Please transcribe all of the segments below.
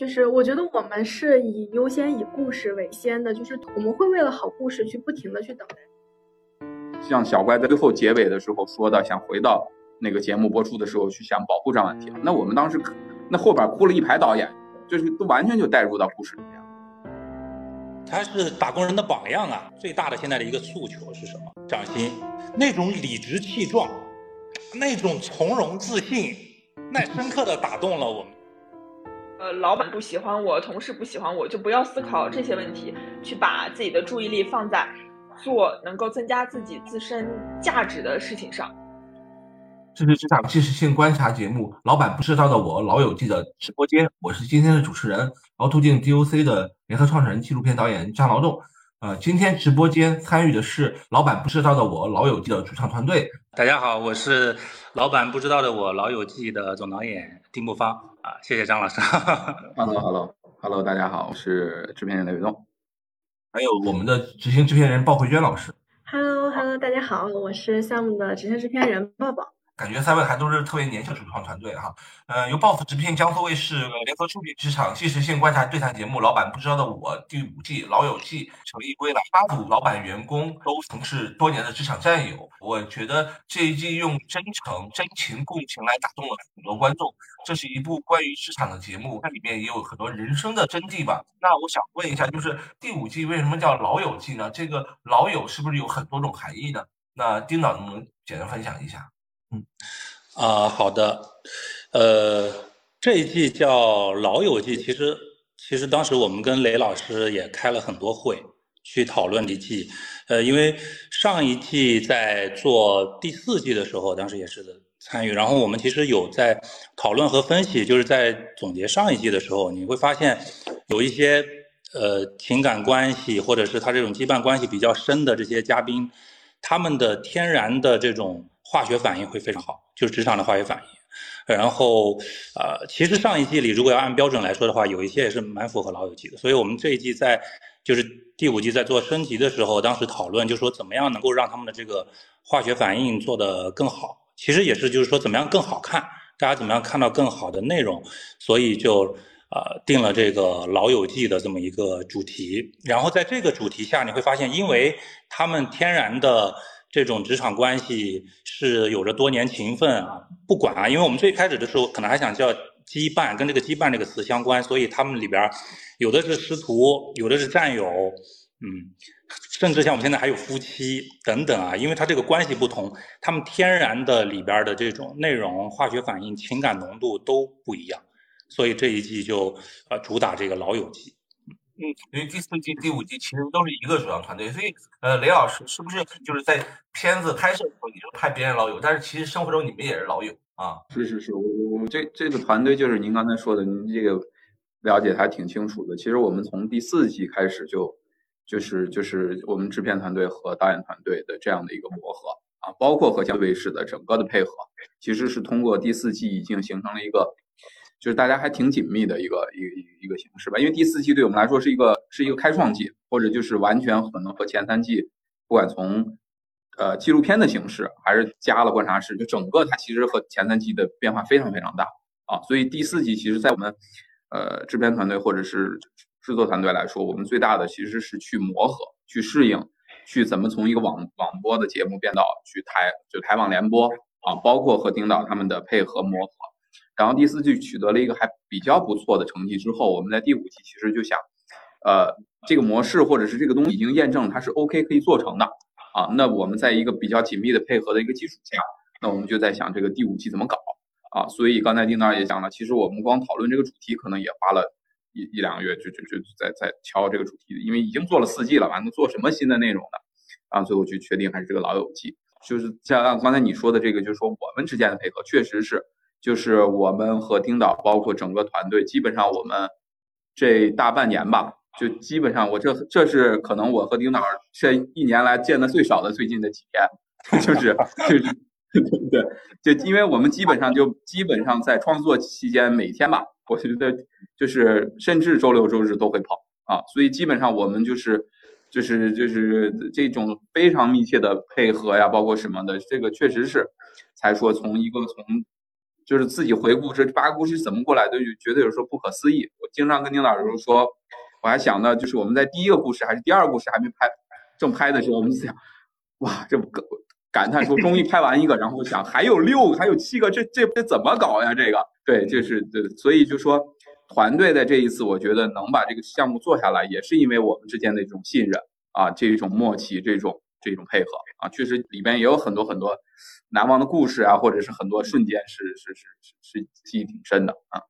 就是我觉得我们是以优先以故事为先的，就是我们会为了好故事去不停的去等待。像小乖在最后结尾的时候说的，想回到那个节目播出的时候去想保护张婉婷，那我们当时那后边哭了一排导演，就是都完全就带入到故事里面。他是打工人的榜样啊！最大的现在的一个诉求是什么？掌心，那种理直气壮，那种从容自信，那深刻的打动了我们。呃，老板不喜欢我，同事不喜欢我，就不要思考这些问题，去把自己的注意力放在做能够增加自己自身价值的事情上。这是职场即时性观察节目《老板不知道的我》老友记的直播间，我是今天的主持人，凹凸镜 DOC 的联合创始人、纪录片导演张劳动。呃，今天直播间参与的是《老板不知道的我》老友记的主唱团队。大家好，我是《老板不知道的我》老友记的总导演丁木芳啊，谢谢张老师。Hello，Hello，Hello，大家好，我是制片人雷伟栋，还有我们的执行制片人鲍慧娟老师。Hello，Hello，大家好，我是项目的执行制片人抱抱。感觉三位还都是特别年轻主创团队哈，呃，由 BOSS 直聘江苏卫视联合出品职场即时性观察对谈节目《老板不知道的我》第五季《老友记》成立归来，八组老板员工都曾是多年的职场战友。我觉得这一季用真诚、真情、共情来打动了很多观众。这是一部关于职场的节目，它里面也有很多人生的真谛吧。那我想问一下，就是第五季为什么叫《老友记》呢？这个“老友”是不是有很多种含义呢？那丁导能不能简单分享一下？嗯，啊，好的，呃，这一季叫《老友记》，其实其实当时我们跟雷老师也开了很多会，去讨论这季，呃，因为上一季在做第四季的时候，当时也是参与，然后我们其实有在讨论和分析，就是在总结上一季的时候，你会发现有一些呃情感关系，或者是他这种羁绊关系比较深的这些嘉宾，他们的天然的这种。化学反应会非常好，就是职场的化学反应。然后，呃，其实上一季里如果要按标准来说的话，有一些也是蛮符合老友记的。所以我们这一季在就是第五季在做升级的时候，当时讨论就说怎么样能够让他们的这个化学反应做得更好。其实也是就是说怎么样更好看，大家怎么样看到更好的内容。所以就呃定了这个老友记的这么一个主题。然后在这个主题下，你会发现，因为他们天然的。这种职场关系是有着多年情分啊，不管啊，因为我们最开始的时候可能还想叫羁绊，跟这个羁绊这个词相关，所以他们里边有的是师徒，有的是战友，嗯，甚至像我们现在还有夫妻等等啊，因为他这个关系不同，他们天然的里边的这种内容、化学反应、情感浓度都不一样，所以这一季就呃主打这个老友记。嗯，因为第四季、第五季其实都是一个主要团队，所以呃，雷老师是不是就是在片子拍摄的时候你就派别人老友，但是其实生活中你们也是老友啊？是是是，我我这这个团队就是您刚才说的，您这个了解还挺清楚的。其实我们从第四季开始就就是就是我们制片团队和导演团队的这样的一个磨合啊，包括和江卫视的整个的配合，其实是通过第四季已经形成了一个。就是大家还挺紧密的一个一个一个形式吧，因为第四季对我们来说是一个是一个开创季，或者就是完全可能和前三季，不管从呃纪录片的形式，还是加了观察室，就整个它其实和前三季的变化非常非常大啊，所以第四季其实在我们呃制片团队或者是制作团队来说，我们最大的其实是去磨合、去适应、去怎么从一个网网播的节目变到去台就台网联播啊，包括和丁导他们的配合磨合。然后第四季取得了一个还比较不错的成绩之后，我们在第五季其实就想，呃，这个模式或者是这个东西已经验证它是 OK 可以做成的啊。那我们在一个比较紧密的配合的一个基础下，那我们就在想这个第五季怎么搞啊。所以刚才丁导也讲了，其实我们光讨论这个主题可能也花了一一两个月，就就就在在敲这个主题，因为已经做了四季了，完了做什么新的内容呢？啊，最后就确定还是这个老友记，就是像刚才你说的这个，就是说我们之间的配合确实是。就是我们和丁导，包括整个团队，基本上我们这大半年吧，就基本上我这这是可能我和丁导这一年来见的最少的最近的几天，就是 就是 对，就因为我们基本上就基本上在创作期间每天吧，我觉得就是甚至周六周日都会跑啊，所以基本上我们就是就是就是这种非常密切的配合呀，包括什么的，这个确实是才说从一个从。就是自己回顾这八个故事怎么过来的，就觉得有时候不可思议。我经常跟丁老师说，我还想到就是我们在第一个故事还是第二个故事还没拍正拍的时候，我们想，哇，这个感叹说终于拍完一个，然后想还有六个，还有七个，这这这怎么搞呀？这个对，就是对，所以就说团队在这一次，我觉得能把这个项目做下来，也是因为我们之间的一种信任啊，这一种默契，这种这种配合啊，确实里边也有很多很多难忘的故事啊，或者是很多瞬间是是是是是记忆挺深的啊。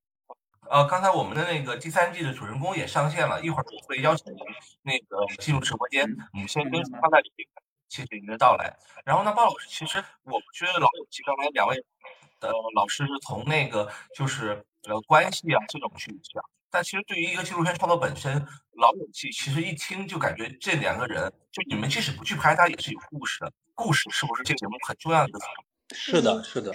呃，刚才我们的那个第三季的主人公也上线了，一会儿我会邀请您那个进入直播间，我们先跟放在里面。谢谢您的到来。然后呢，鲍老师，其实我觉得老友记刚才两位的老师是从那个就是呃关系啊这种去讲，但其实对于一个纪录片创作本身，老友记其实一听就感觉这两个人，就你们即使不去拍，它也是有故事的。故事是不是这个节目很重要的一个？是的，是的。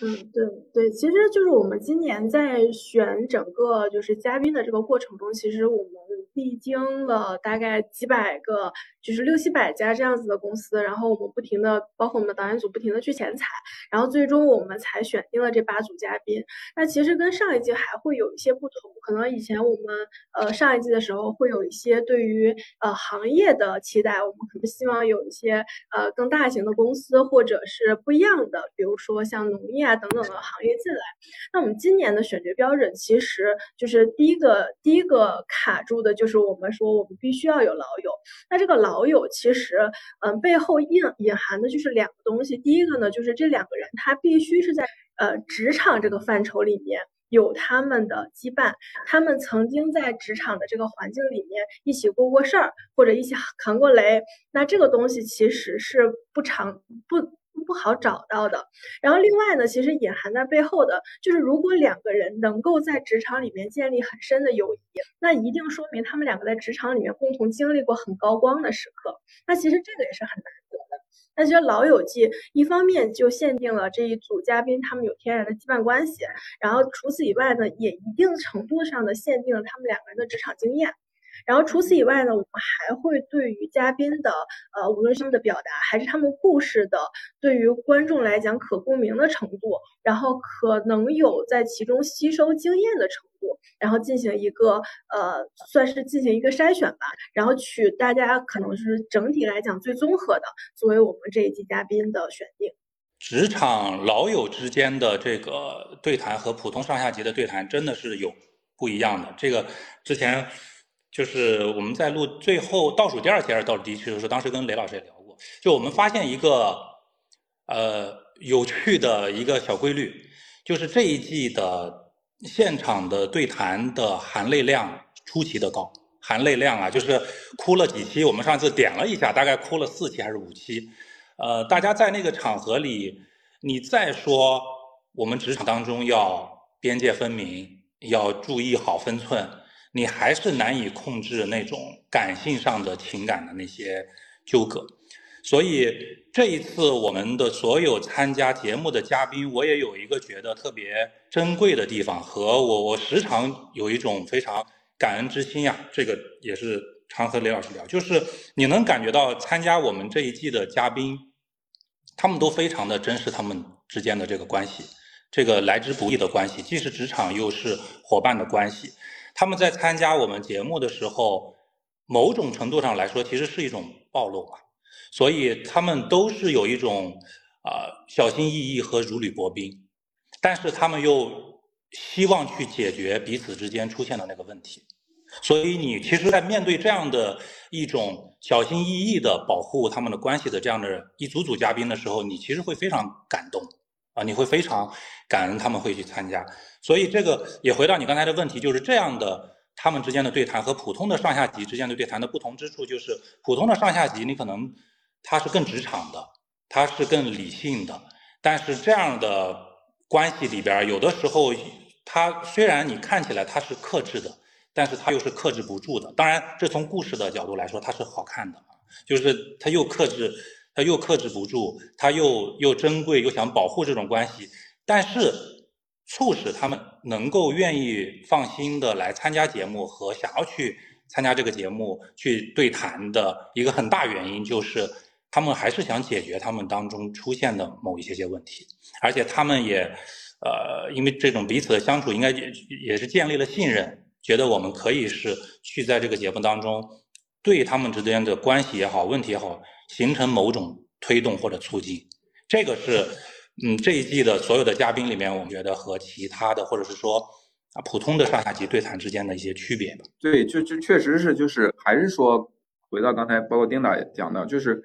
嗯，对对，其实就是我们今年在选整个就是嘉宾的这个过程中，其实我们历经了大概几百个。就是六七百家这样子的公司，然后我们不停的，包括我们导演组不停的去前采，然后最终我们才选定了这八组嘉宾。那其实跟上一季还会有一些不同，可能以前我们呃上一季的时候会有一些对于呃行业的期待，我们可能希望有一些呃更大型的公司或者是不一样的，比如说像农业啊等等的行业进来。那我们今年的选角标准其实就是第一个第一个卡住的就就是我们说我们必须要有老友，那这个老。友其实，嗯，背后隐隐含的就是两个东西。第一个呢，就是这两个人他必须是在呃职场这个范畴里面有他们的羁绊，他们曾经在职场的这个环境里面一起过过事儿，或者一起扛过雷。那这个东西其实是不常不。不好找到的。然后另外呢，其实隐含在背后的，就是如果两个人能够在职场里面建立很深的友谊，那一定说明他们两个在职场里面共同经历过很高光的时刻。那其实这个也是很难得的。那其实《老友记》一方面就限定了这一组嘉宾他们有天然的羁绊关系，然后除此以外呢，也一定程度上的限定了他们两个人的职场经验。然后除此以外呢，我们还会对于嘉宾的呃，无论是他们的表达，还是他们故事的，对于观众来讲可共鸣的程度，然后可能有在其中吸收经验的程度，然后进行一个呃，算是进行一个筛选吧，然后取大家可能是整体来讲最综合的，作为我们这一季嘉宾的选定。职场老友之间的这个对谈和普通上下级的对谈真的是有不一样的。这个之前。就是我们在录最后倒数第二期还是倒数第一期的时候，当时跟雷老师也聊过，就我们发现一个呃有趣的一个小规律，就是这一季的现场的对谈的含泪量出奇的高，含泪量啊，就是哭了几期，我们上次点了一下，大概哭了四期还是五期，呃，大家在那个场合里，你再说我们职场当中要边界分明，要注意好分寸。你还是难以控制那种感性上的情感的那些纠葛，所以这一次我们的所有参加节目的嘉宾，我也有一个觉得特别珍贵的地方，和我我时常有一种非常感恩之心呀。这个也是常和雷老师聊，就是你能感觉到参加我们这一季的嘉宾，他们都非常的珍视他们之间的这个关系，这个来之不易的关系，既是职场又是伙伴的关系。他们在参加我们节目的时候，某种程度上来说，其实是一种暴露嘛。所以他们都是有一种啊小心翼翼和如履薄冰，但是他们又希望去解决彼此之间出现的那个问题。所以你其实，在面对这样的一种小心翼翼的保护他们的关系的这样的一组组嘉宾的时候，你其实会非常感动啊，你会非常感恩他们会去参加。所以这个也回到你刚才的问题，就是这样的他们之间的对谈和普通的上下级之间的对谈的不同之处，就是普通的上下级你可能他是更职场的，他是更理性的，但是这样的关系里边，有的时候他虽然你看起来他是克制的，但是他又是克制不住的。当然，这从故事的角度来说，它是好看的，就是他又克制，他又克制不住，他又又珍贵又想保护这种关系，但是。促使他们能够愿意放心的来参加节目和想要去参加这个节目去对谈的一个很大原因，就是他们还是想解决他们当中出现的某一些些问题，而且他们也，呃，因为这种彼此的相处，应该也也是建立了信任，觉得我们可以是去在这个节目当中，对他们之间的关系也好，问题也好，形成某种推动或者促进。这个是，嗯，这一季的所有的嘉宾里面，我们觉得和其他的或者是说啊普通的上下级对谈之间的一些区别吧。对，就就确实是，就是还是说，回到刚才，包括丁导也讲到，就是。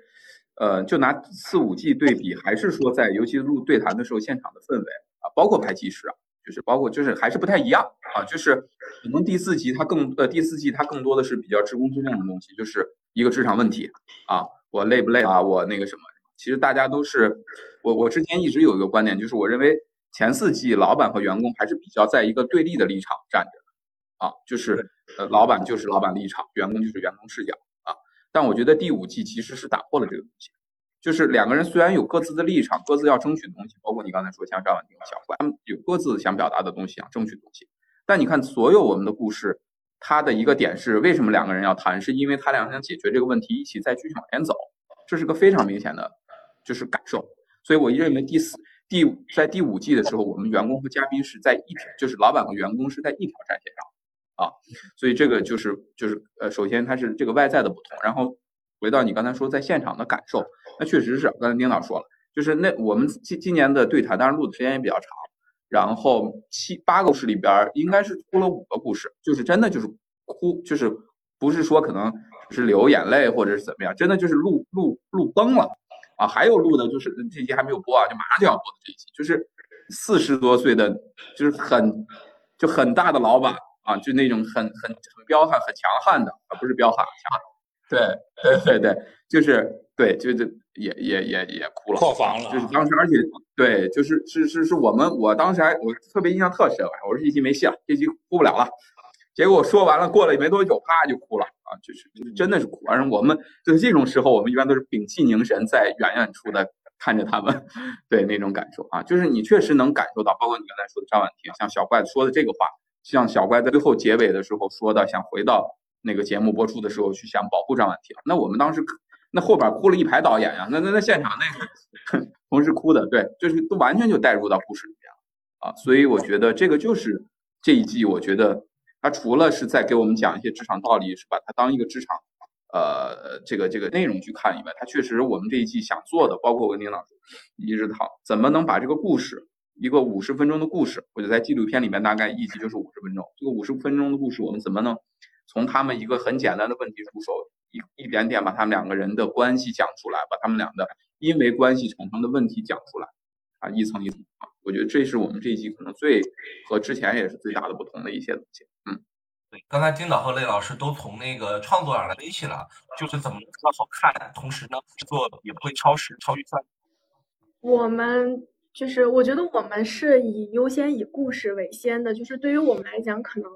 呃，就拿四五季对比，还是说在尤其录对谈的时候，现场的氛围啊，包括拍纪实啊，就是包括就是还是不太一样啊，就是可能第四集它更呃第四季它更多的是比较职工之量的东西，就是一个职场问题啊，我累不累啊，我那个什么，其实大家都是我我之前一直有一个观点，就是我认为前四季老板和员工还是比较在一个对立的立场站着的啊，就是呃老板就是老板立场，员工就是员工视角啊。但我觉得第五季其实是打破了这个东西，就是两个人虽然有各自的立场，各自要争取的东西，包括你刚才说像赵婉婷、小怪，他们有各自想表达的东西，想争取的东西。但你看，所有我们的故事，它的一个点是，为什么两个人要谈？是因为他俩想解决这个问题，一起再继续往前走，这是个非常明显的，就是感受。所以我认为第四、第在第五季的时候，我们员工和嘉宾是在一条，就是老板和员工是在一条战线上。啊，所以这个就是就是呃，首先它是这个外在的不同，然后回到你刚才说在现场的感受，那确实是刚才丁导说了，就是那我们今今年的对谈，当然录的时间也比较长，然后七八个故事里边应该是出了五个故事，就是真的就是哭，就是不是说可能是流眼泪或者是怎么样，真的就是录录录崩了啊，还有录的就是这集还没有播啊，就马上就要播的这一集，就是四十多岁的，就是很就很大的老板。啊，就那种很很很彪悍、很强悍的，啊，不是彪悍，强，对对对对，就是对，就就也也也也哭了，破防了，就是当时，而且对，就是是是是我们，我当时还我特别印象特深，我说这集没戏了，这集哭不了了，结果说完了，过了没多久，啪就哭了，啊，就是就是真的是哭，反正我们就是这种时候，我们一般都是屏气凝神，在远远处的看着他们，对那种感受啊，就是你确实能感受到，包括你刚才说的张婉婷，像小怪说的这个话。像小怪在最后结尾的时候说的，想回到那个节目播出的时候去想保护张婉婷。那我们当时那后边哭了一排导演呀，那那那现场那个同时哭的，对，就是都完全就带入到故事里面了啊。所以我觉得这个就是这一季，我觉得他除了是在给我们讲一些职场道理，是把它当一个职场呃这个这个内容去看以外，他确实我们这一季想做的，包括我跟领导一直讨怎么能把这个故事。一个五十分钟的故事，我就在纪录片里面大概一集就是五十分钟。这个五十分钟的故事，我们怎么能从他们一个很简单的问题入手，一一点点把他们两个人的关系讲出来，把他们俩的因为关系产生的问题讲出来，啊，一层一层啊，我觉得这是我们这一集可能最和之前也是最大的不同的一些东西。嗯，对，刚才丁导和雷老师都从那个创作上来分析了，就是怎么更好看，同时呢制作也不会超时、超预算。我们。就是我觉得我们是以优先以故事为先的，就是对于我们来讲，可能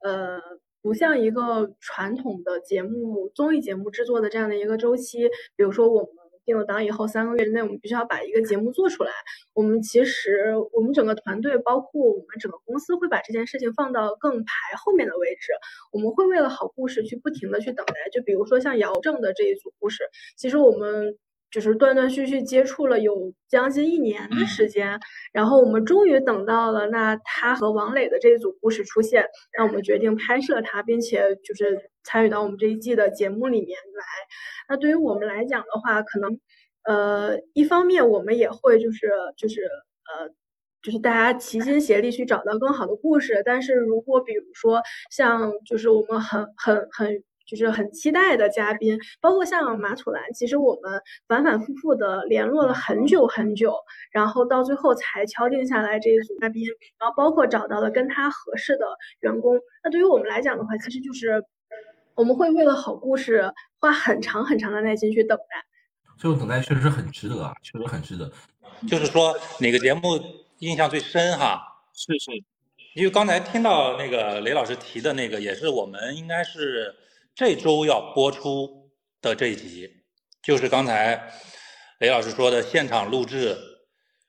呃不像一个传统的节目综艺节目制作的这样的一个周期。比如说我们定了档以后三个月之内，我们必须要把一个节目做出来。我们其实我们整个团队，包括我们整个公司，会把这件事情放到更排后面的位置。我们会为了好故事去不停的去等待。就比如说像姚正的这一组故事，其实我们。就是断断续续接触了有将近一年的时间，然后我们终于等到了那他和王磊的这一组故事出现，让我们决定拍摄他，并且就是参与到我们这一季的节目里面来。那对于我们来讲的话，可能呃一方面我们也会就是就是呃就是大家齐心协力去找到更好的故事，但是如果比如说像就是我们很很很。就是很期待的嘉宾，包括像马楚兰，其实我们反反复复的联络了很久很久，然后到最后才敲定下来这一组嘉宾，然后包括找到了跟他合适的员工。那对于我们来讲的话，其实就是我们会为了好故事花很长很长的耐心去等待。这种等待确实很值得啊，确实很值得。就是说哪个节目印象最深哈？是是，因为刚才听到那个雷老师提的那个，也是我们应该是。这周要播出的这一集，就是刚才雷老师说的现场录制，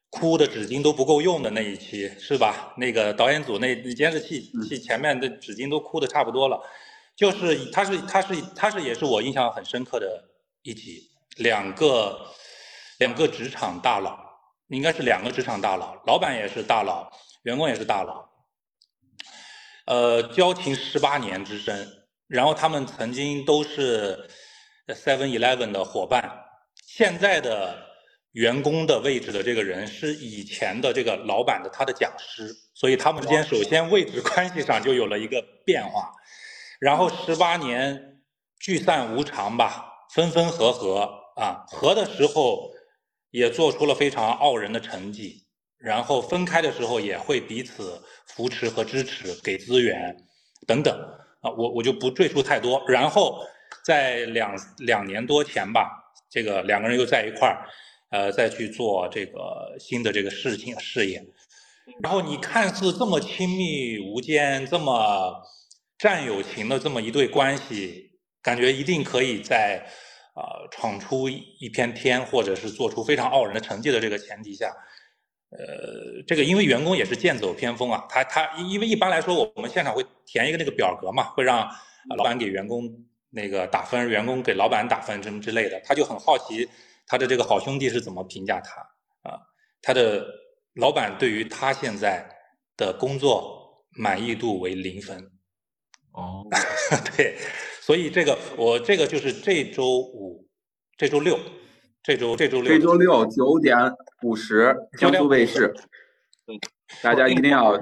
哭的纸巾都不够用的那一期，是吧？那个导演组那监视器器前面的纸巾都哭的差不多了，就是他是他是他是也是我印象很深刻的一集，两个两个职场大佬应该是两个职场大佬，老板也是大佬，员工也是大佬。呃，交情十八年之深，然后他们曾经都是 Seven Eleven 的伙伴，现在的员工的位置的这个人是以前的这个老板的他的讲师，所以他们之间首先位置关系上就有了一个变化，然后十八年聚散无常吧，分分合合啊，合的时候也做出了非常傲人的成绩。然后分开的时候也会彼此扶持和支持，给资源等等啊，我我就不赘述太多。然后在两两年多前吧，这个两个人又在一块儿，呃，再去做这个新的这个事情事业。然后你看似这么亲密无间、这么战友情的这么一对关系，感觉一定可以在啊闯出一片天，或者是做出非常傲人的成绩的这个前提下。呃，这个因为员工也是剑走偏锋啊，他他因为一般来说我们现场会填一个那个表格嘛，会让老板给员工那个打分，员工给老板打分什么之类的，他就很好奇他的这个好兄弟是怎么评价他啊，他的老板对于他现在的工作满意度为零分。哦，对，所以这个我这个就是这周五，这周六。这周这周六，这周六九点五十，江苏卫视，嗯大家一定要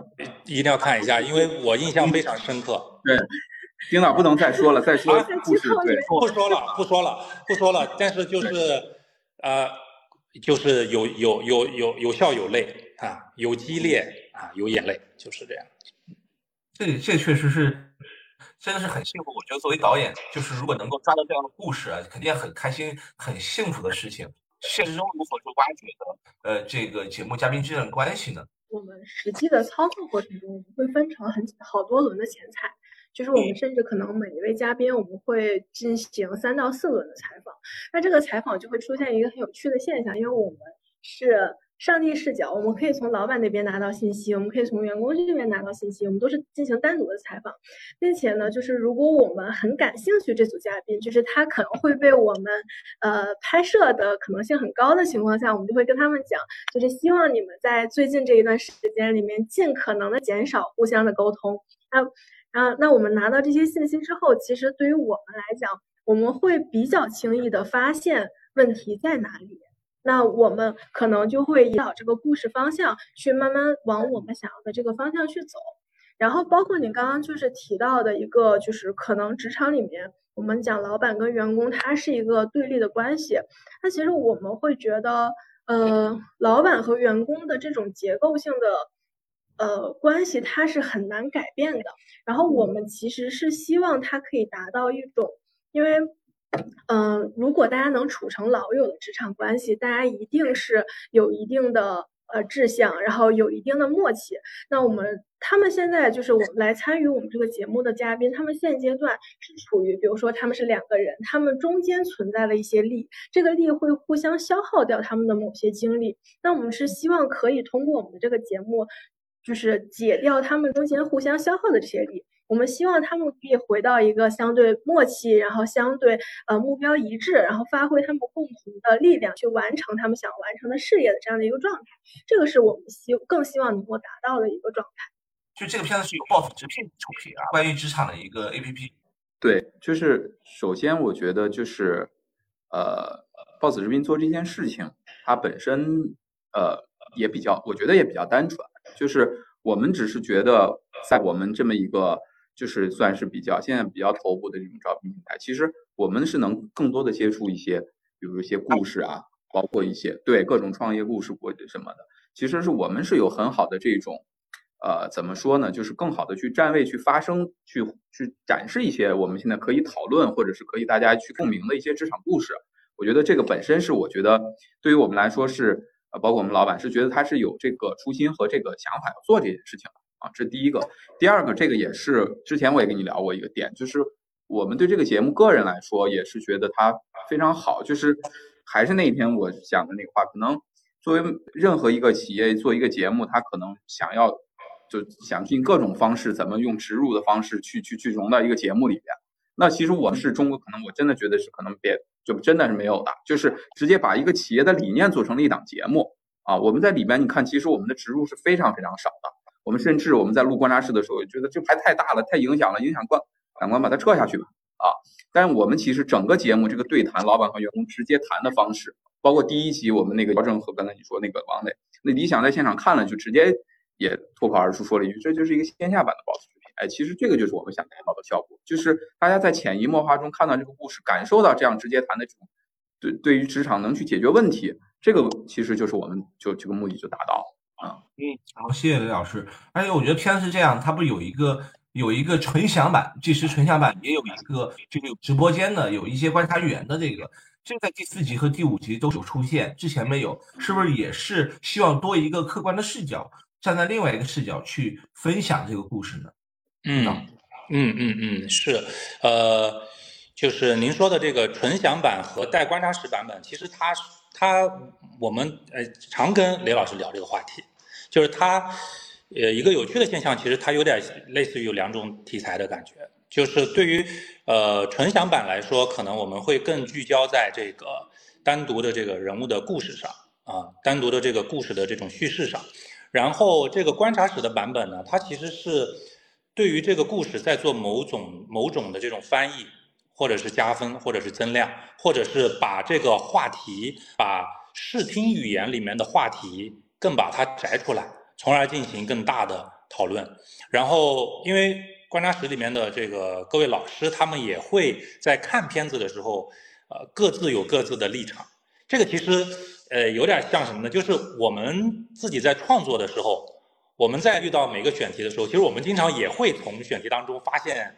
一定要看一下，因为我印象非常深刻。对，丁导不能再说了，再说故事对，不说了，不说了，不说了。但是就是呃，就是有有有有有笑有泪啊，有激烈啊，有眼泪，就是这样。这这确实是。真的是很幸福，我觉得作为导演，就是如果能够抓到这样的故事啊，肯定很开心、很幸福的事情。现实中如何去挖掘的，呃，这个节目嘉宾之间的关系呢？我们实际的操作过程中，我们会分成很好多轮的前采，就是我们甚至可能每一位嘉宾，我们会进行三到四轮的采访。那这个采访就会出现一个很有趣的现象，因为我们是。上帝视角，我们可以从老板那边拿到信息，我们可以从员工这边拿到信息，我们都是进行单独的采访，并且呢，就是如果我们很感兴趣这组嘉宾，就是他可能会被我们呃拍摄的可能性很高的情况下，我们就会跟他们讲，就是希望你们在最近这一段时间里面尽可能的减少互相的沟通。那啊，那我们拿到这些信息之后，其实对于我们来讲，我们会比较轻易的发现问题在哪里。那我们可能就会引导这个故事方向去慢慢往我们想要的这个方向去走，然后包括你刚刚就是提到的一个，就是可能职场里面我们讲老板跟员工他是一个对立的关系，那其实我们会觉得，呃，老板和员工的这种结构性的呃关系它是很难改变的，然后我们其实是希望它可以达到一种，因为。嗯，如果大家能处成老友的职场关系，大家一定是有一定的呃志向，然后有一定的默契。那我们他们现在就是我们来参与我们这个节目的嘉宾，他们现阶段是处于，比如说他们是两个人，他们中间存在了一些力，这个力会互相消耗掉他们的某些精力。那我们是希望可以通过我们的这个节目，就是解掉他们中间互相消耗的这些力。我们希望他们可以回到一个相对默契，然后相对呃目标一致，然后发挥他们共同的力量去完成他们想完成的事业的这样的一个状态。这个是我们希更希望能够达到的一个状态。就这个片子是由 BOSS 直聘出品啊，关于职场的一个 APP。对，就是首先我觉得就是呃，BOSS 直聘做这件事情，它本身呃也比较，我觉得也比较单纯，就是我们只是觉得在我们这么一个。就是算是比较现在比较头部的这种招聘平台，其实我们是能更多的接触一些，比如一些故事啊，包括一些对各种创业故事或者什么的，其实是我们是有很好的这种，呃，怎么说呢？就是更好的去站位、去发声、去去展示一些我们现在可以讨论或者是可以大家去共鸣的一些职场故事。我觉得这个本身是我觉得对于我们来说是，呃，包括我们老板是觉得他是有这个初心和这个想法要做这件事情的。啊，这第一个，第二个，这个也是之前我也跟你聊过一个点，就是我们对这个节目个人来说也是觉得它非常好，就是还是那天我讲的那个话，可能作为任何一个企业做一个节目，他可能想要就想尽各种方式，怎么用植入的方式去去去融到一个节目里边。那其实我是中国，可能我真的觉得是可能别就真的是没有的，就是直接把一个企业的理念做成了一档节目。啊。我们在里边你看，其实我们的植入是非常非常少的。我们甚至我们在录观察室的时候，觉得这牌太大了，太影响了，影响观感官，把它撤下去吧。啊，但是我们其实整个节目这个对谈，老板和员工直接谈的方式，包括第一集我们那个姚正和刚才你说那个王磊，那李想在现场看了就直接也脱口而出说了一句，这就是一个线下版的 boss 视频。哎，其实这个就是我们想达到的效果，就是大家在潜移默化中看到这个故事，感受到这样直接谈的这种对对于职场能去解决问题，这个其实就是我们就这个目的就达到了。啊，嗯，好，谢谢雷老师。而且我觉得片子是这样，它不是有一个有一个纯享版，即时纯享版，也有一个这个直播间的，有一些观察员的这个，这个在第四集和第五集都有出现，之前没有，是不是也是希望多一个客观的视角，站在另外一个视角去分享这个故事呢？嗯嗯嗯嗯，是，呃，就是您说的这个纯享版和带观察室版本，其实它它我们呃常跟雷老师聊这个话题。就是它，呃，一个有趣的现象，其实它有点类似于有两种题材的感觉。就是对于呃纯享版来说，可能我们会更聚焦在这个单独的这个人物的故事上啊，单独的这个故事的这种叙事上。然后这个观察室的版本呢，它其实是对于这个故事在做某种某种的这种翻译，或者是加分，或者是增量，或者是把这个话题，把视听语言里面的话题。更把它摘出来，从而进行更大的讨论。然后，因为观察室里面的这个各位老师，他们也会在看片子的时候，呃，各自有各自的立场。这个其实，呃，有点像什么呢？就是我们自己在创作的时候，我们在遇到每个选题的时候，其实我们经常也会从选题当中发现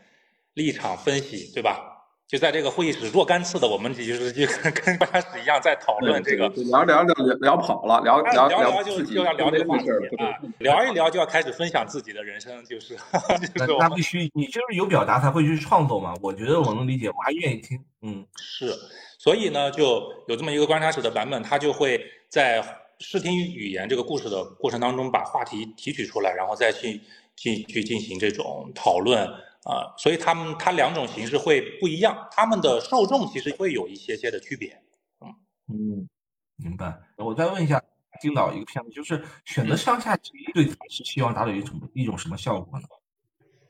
立场分析，对吧？就在这个会议室若干次的，我们就是就跟跟观察室一样在讨论这个，聊聊聊聊跑了，聊聊聊就就要聊这个话题啊，聊一聊就要开始分享自己的人生，就是 就是那必须你就是有表达才会去创作嘛，我觉得我能理解，我还愿意听，嗯，是，所以呢，就有这么一个观察室的版本，它就会在视听语言这个故事的过程当中把话题提取出来，然后再去进去进行这种讨论。啊，所以他们它两种形式会不一样，他们的受众其实会有一些些的区别。嗯嗯，明白。我再问一下金导一个片子，就是选择上下级对他是希望达到一种一种什么效果呢？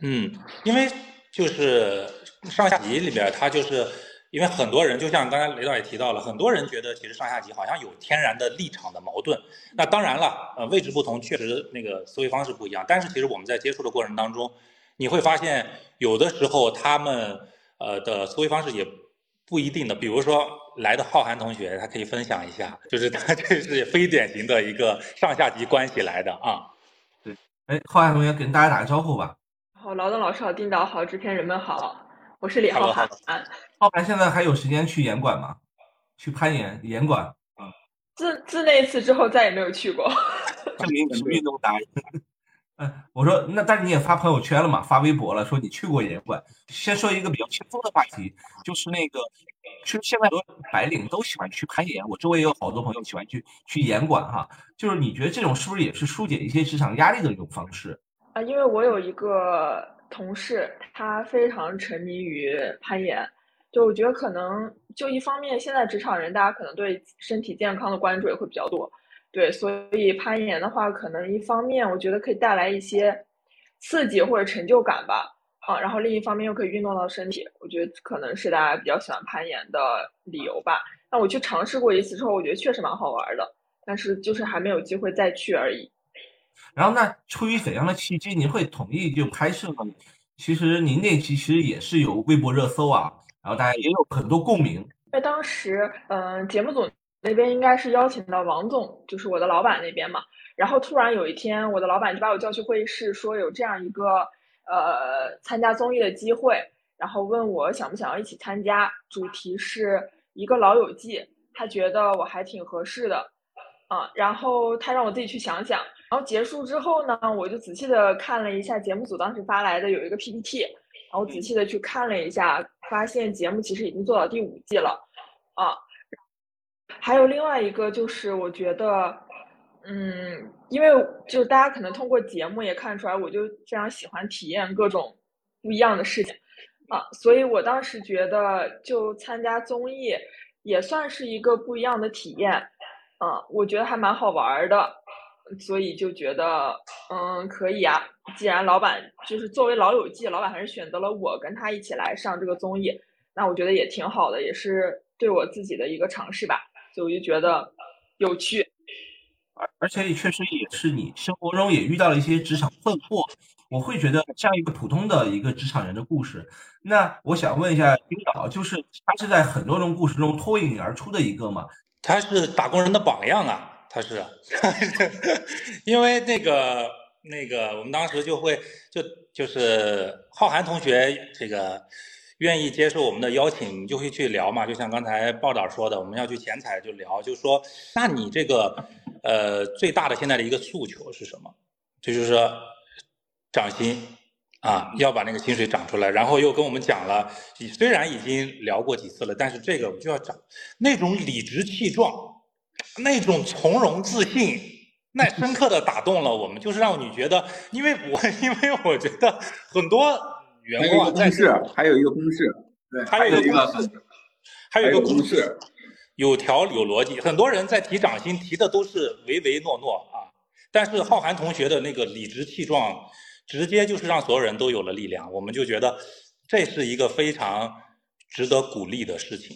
嗯，因为就是上下级里边，它就是因为很多人，就像刚才雷导也提到了，很多人觉得其实上下级好像有天然的立场的矛盾。那当然了，呃，位置不同，确实那个思维方式不一样。但是其实我们在接触的过程当中。你会发现，有的时候他们呃的思维方式也不一定的。比如说来的浩涵同学，他可以分享一下，就是他 这是非典型的一个上下级关系来的啊。对，哎，浩涵同学跟大家打个招呼吧。好，劳动老师好，丁导好，制片人们好，我是李浩涵。浩涵现在还有时间去严管吗？去攀岩严管？啊。自自那一次之后，再也没有去过。证明你是运动达人。嗯，我说那，但是你也发朋友圈了嘛，发微博了，说你去过严管。先说一个比较轻松的话题，就是那个，其实现在很多白领都喜欢去攀岩，我周围也有好多朋友喜欢去去严管哈。就是你觉得这种是不是也是疏解一些职场压力的一种方式？啊，因为我有一个同事，他非常沉迷于攀岩，就我觉得可能就一方面，现在职场人大家可能对身体健康的关注也会比较多。对，所以攀岩的话，可能一方面我觉得可以带来一些刺激或者成就感吧，啊，然后另一方面又可以运动到身体，我觉得可能是大家比较喜欢攀岩的理由吧。那我去尝试过一次之后，我觉得确实蛮好玩的，但是就是还没有机会再去而已。然后那出于怎样的契机，您会同意就拍摄呢？其实您那期其实也是有微博热搜啊，然后大家也有很多共鸣。因为当时，嗯，节目组。那边应该是邀请到王总，就是我的老板那边嘛。然后突然有一天，我的老板就把我叫去会议室，说有这样一个呃参加综艺的机会，然后问我想不想要一起参加。主题是一个老友记，他觉得我还挺合适的，啊，然后他让我自己去想想。然后结束之后呢，我就仔细的看了一下节目组当时发来的有一个 PPT，然后仔细的去看了一下，发现节目其实已经做到第五季了，啊。还有另外一个就是，我觉得，嗯，因为就大家可能通过节目也看出来，我就非常喜欢体验各种不一样的事情啊，所以我当时觉得就参加综艺也算是一个不一样的体验嗯，我觉得还蛮好玩的，所以就觉得嗯可以啊。既然老板就是作为老友记，老板还是选择了我跟他一起来上这个综艺，那我觉得也挺好的，也是对我自己的一个尝试吧。所以我就觉得有趣。而而且也确实也是你生活中也遇到了一些职场困惑，我会觉得像一个普通的一个职场人的故事。那我想问一下领导，就是他是在很多种故事中脱颖而出的一个吗？他是打工人的榜样啊，他是，因为那个那个我们当时就会就就是浩涵同学这个。愿意接受我们的邀请，你就会去聊嘛。就像刚才报道说的，我们要去前台就聊，就说，那你这个，呃，最大的现在的一个诉求是什么？就是说，涨薪啊，要把那个薪水涨出来。然后又跟我们讲了，虽然已经聊过几次了，但是这个就要涨，那种理直气壮，那种从容自信，那深刻的打动了我们，就是让你觉得，因为我 因为我觉得很多。员工但是，还有一个公式，对，还有一个，还有一个公式，有条有逻辑。很多人在提涨薪，提的都是唯唯诺诺啊，但是浩涵同学的那个理直气壮，直接就是让所有人都有了力量。我们就觉得这是一个非常值得鼓励的事情。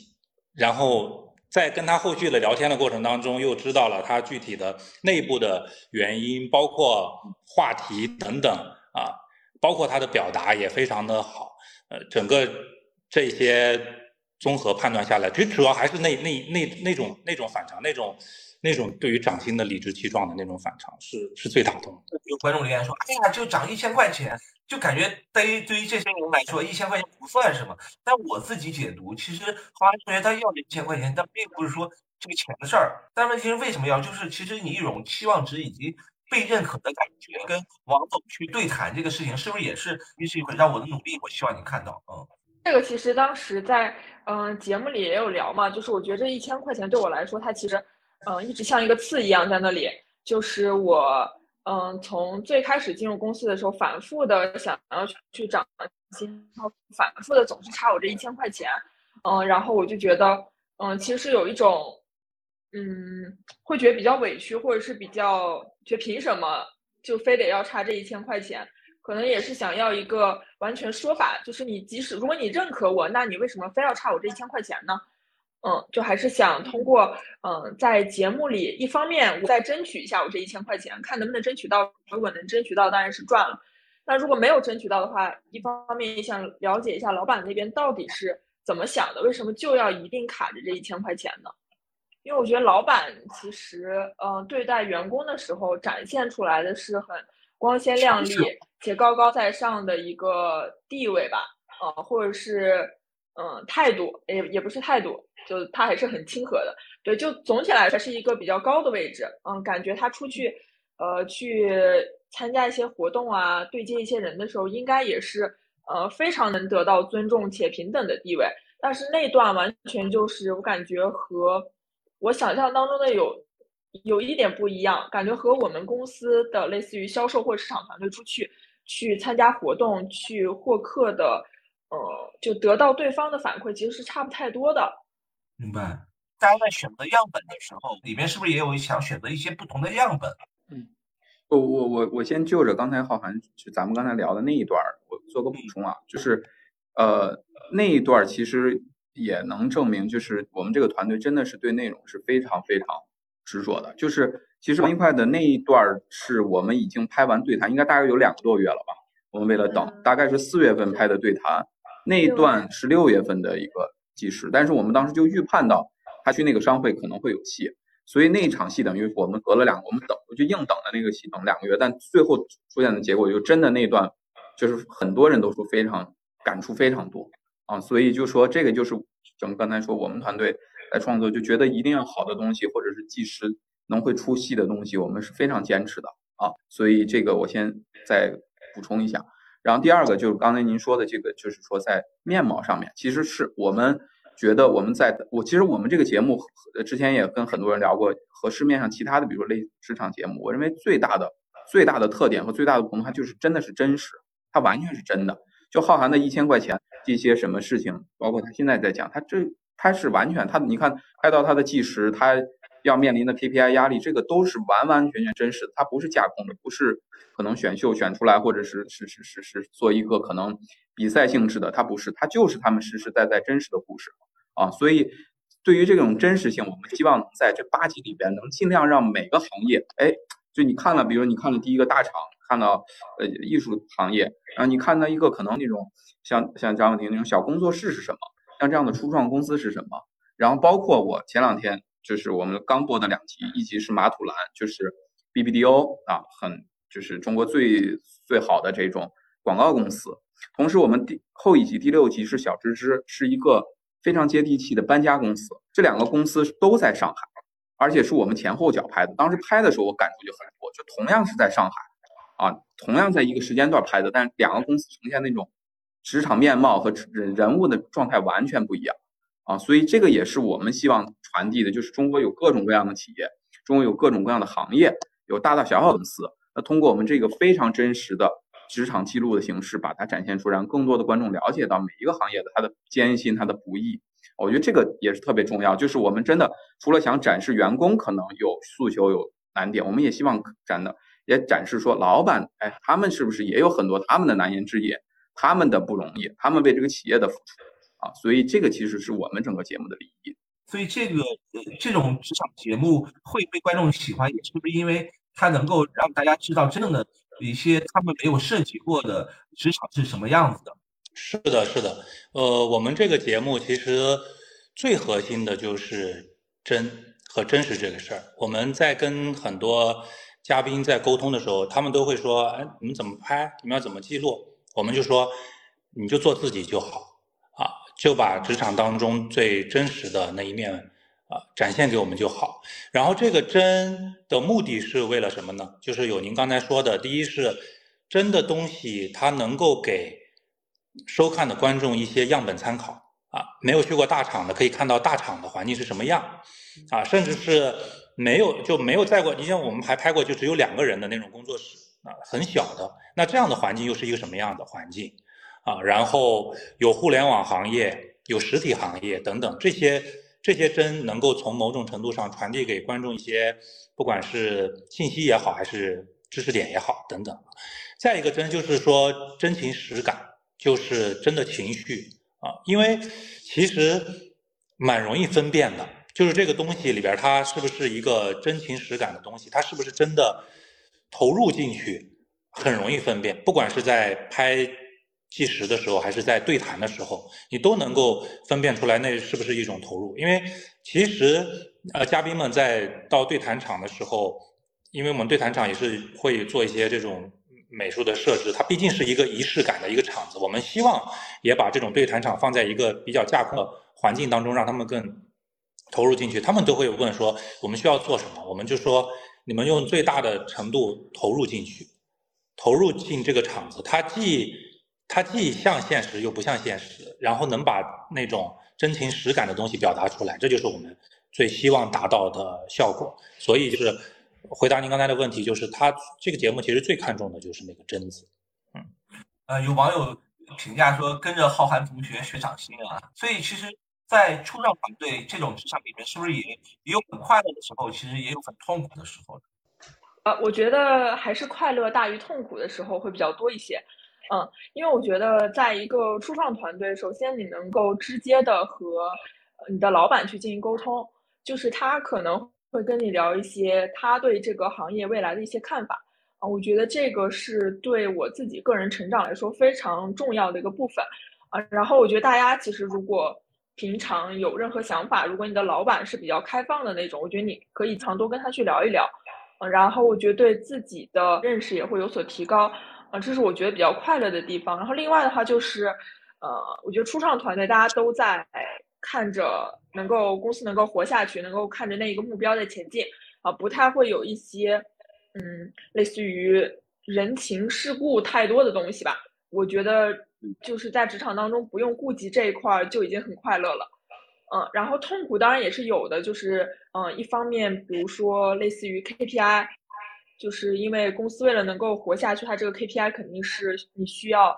然后在跟他后续的聊天的过程当中，又知道了他具体的内部的原因，包括话题等等啊。包括他的表达也非常的好，呃，整个这些综合判断下来，其实主要还是那那那那种那种反常，那种那种对于涨薪的理直气壮的那种反常，是是最打动的。有观众留言说：“哎呀，就涨一千块钱，就感觉对于对于这些人来说，一千块钱不算什么。”但我自己解读，其实华安同学他要这一千块钱，但并不是说这个钱的事儿。但问题是为什么要？就是其实你一种期望值以及。被认可的感觉，跟王总去对谈这个事情，是不是也是也是一回让我的努力？我希望你看到，嗯，这个其实当时在嗯节目里也有聊嘛，就是我觉得这一千块钱对我来说，它其实嗯一直像一个刺一样在那里。就是我嗯从最开始进入公司的时候，反复的想要去涨薪，然后反复的总是差我这一千块钱，嗯，然后我就觉得嗯其实有一种。嗯，会觉得比较委屈，或者是比较就凭什么就非得要差这一千块钱？可能也是想要一个完全说法，就是你即使如果你认可我，那你为什么非要差我这一千块钱呢？嗯，就还是想通过嗯在节目里，一方面我再争取一下我这一千块钱，看能不能争取到。如果能争取到，当然是赚了。那如果没有争取到的话，一方面也想了解一下老板那边到底是怎么想的，为什么就要一定卡着这一千块钱呢？因为我觉得老板其实，嗯，对待员工的时候展现出来的是很光鲜亮丽且高高在上的一个地位吧，呃，或者是嗯态度，也也不是态度，就他还是很亲和的。对，就总体来说是一个比较高的位置。嗯，感觉他出去，呃，去参加一些活动啊，对接一些人的时候，应该也是呃非常能得到尊重且平等的地位。但是那段完全就是我感觉和。我想象当中的有有一点不一样，感觉和我们公司的类似于销售或市场团队出去去参加活动、去获客的，呃，就得到对方的反馈其实是差不太多的。明白。大家在选择样本的时候，里面是不是也有想选择一些不同的样本？嗯，我我我我先就着刚才浩涵就咱们刚才聊的那一段，我做个补充啊，就是呃那一段其实。也能证明，就是我们这个团队真的是对内容是非常非常执着的。就是其实王一快的那一段是我们已经拍完对谈，应该大概有两个多月了吧。我们为了等，大概是四月份拍的对谈，那一段是六月份的一个计时。但是我们当时就预判到他去那个商会可能会有戏，所以那一场戏等于我们隔了两，我们等就硬等的那个戏等两个月。但最后出现的结果就真的那段，就是很多人都说非常感触非常多。啊，所以就说这个就是，整刚才说我们团队来创作，就觉得一定要好的东西，或者是即时能会出戏的东西，我们是非常坚持的啊。所以这个我先再补充一下。然后第二个就是刚才您说的这个，就是说在面貌上面，其实是我们觉得我们在我其实我们这个节目之前也跟很多人聊过，和市面上其他的比如说类职场节目，我认为最大的最大的特点和最大的不同，它就是真的是真实，它完全是真的。就浩涵的一千块钱，这些什么事情，包括他现在在讲，他这他是完全他，你看拍到他的计时，他要面临的 KPI 压力，这个都是完完全全真实的，他不是架空的，不是可能选秀选出来，或者是是是是是做一个可能比赛性质的，他不是，他就是他们实实在在真实的故事啊。所以对于这种真实性，我们希望在这八集里边能尽量让每个行业，哎，就你看了，比如你看了第一个大厂，看到呃艺术行业，然后你看到一个可能那种像像张婉婷那种小工作室是什么，像这样的初创公司是什么，然后包括我前两天。就是我们刚播的两集，一集是马土兰，就是 BBDO 啊，很就是中国最最好的这种广告公司。同时，我们第后一集第六集是小芝芝，是一个非常接地气的搬家公司。这两个公司都在上海，而且是我们前后脚拍的。当时拍的时候，我感触就很多，就同样是在上海啊，同样在一个时间段拍的，但两个公司呈现那种职场面貌和人人物的状态完全不一样。啊，所以这个也是我们希望传递的，就是中国有各种各样的企业，中国有各种各样的行业，有大大小小的公司。那通过我们这个非常真实的职场记录的形式，把它展现出，让更多的观众了解到每一个行业的它的艰辛、它的不易。我觉得这个也是特别重要。就是我们真的除了想展示员工可能有诉求、有难点，我们也希望展的也展示说老板，哎，他们是不是也有很多他们的难言之隐，他们的不容易，他们为这个企业的付出。啊，所以这个其实是我们整个节目的利益。所以这个这种职场节目会被观众喜欢，也是不是因为它能够让大家知道真正的一些他们没有涉及过的职场是什么样子的？是的，是的。呃，我们这个节目其实最核心的就是真和真实这个事儿。我们在跟很多嘉宾在沟通的时候，他们都会说：“哎，你们怎么拍？你们要怎么记录？”我们就说：“你就做自己就好。”啊就把职场当中最真实的那一面啊展现给我们就好。然后这个真的目的是为了什么呢？就是有您刚才说的，第一是真的东西，它能够给收看的观众一些样本参考啊。没有去过大厂的，可以看到大厂的环境是什么样啊。甚至是没有就没有在过，你像我们还拍过就只有两个人的那种工作室啊，很小的。那这样的环境又是一个什么样的环境？啊，然后有互联网行业，有实体行业等等，这些这些真能够从某种程度上传递给观众一些，不管是信息也好，还是知识点也好等等。再一个真就是说真情实感，就是真的情绪啊，因为其实蛮容易分辨的，就是这个东西里边它是不是一个真情实感的东西，它是不是真的投入进去，很容易分辨，不管是在拍。计时的时候，还是在对谈的时候，你都能够分辨出来那是不是一种投入。因为其实呃，嘉宾们在到对谈场的时候，因为我们对谈场也是会做一些这种美术的设置，它毕竟是一个仪式感的一个场子。我们希望也把这种对谈场放在一个比较架空的环境当中，让他们更投入进去。他们都会问说我们需要做什么，我们就说你们用最大的程度投入进去，投入进这个场子，它既它既像现实又不像现实，然后能把那种真情实感的东西表达出来，这就是我们最希望达到的效果。所以就是回答您刚才的问题，就是他这个节目其实最看重的就是那个贞子。嗯，呃，有网友评价说跟着浩瀚同学学掌心啊，所以其实，在初创团队这种职场里面，是不是也也有很快乐的时候，其实也有很痛苦的时候？呃，我觉得还是快乐大于痛苦的时候会比较多一些。嗯，因为我觉得，在一个初创团队，首先你能够直接的和你的老板去进行沟通，就是他可能会跟你聊一些他对这个行业未来的一些看法啊。我觉得这个是对我自己个人成长来说非常重要的一个部分啊。然后我觉得大家其实如果平常有任何想法，如果你的老板是比较开放的那种，我觉得你可以常多跟他去聊一聊，嗯，然后我觉得对自己的认识也会有所提高。啊，这是我觉得比较快乐的地方。然后另外的话就是，呃，我觉得初创团队大家都在看着能够公司能够活下去，能够看着那一个目标在前进啊，不太会有一些嗯，类似于人情世故太多的东西吧。我觉得就是在职场当中不用顾及这一块就已经很快乐了。嗯，然后痛苦当然也是有的，就是嗯，一方面比如说类似于 KPI。就是因为公司为了能够活下去，它这个 KPI 肯定是你需要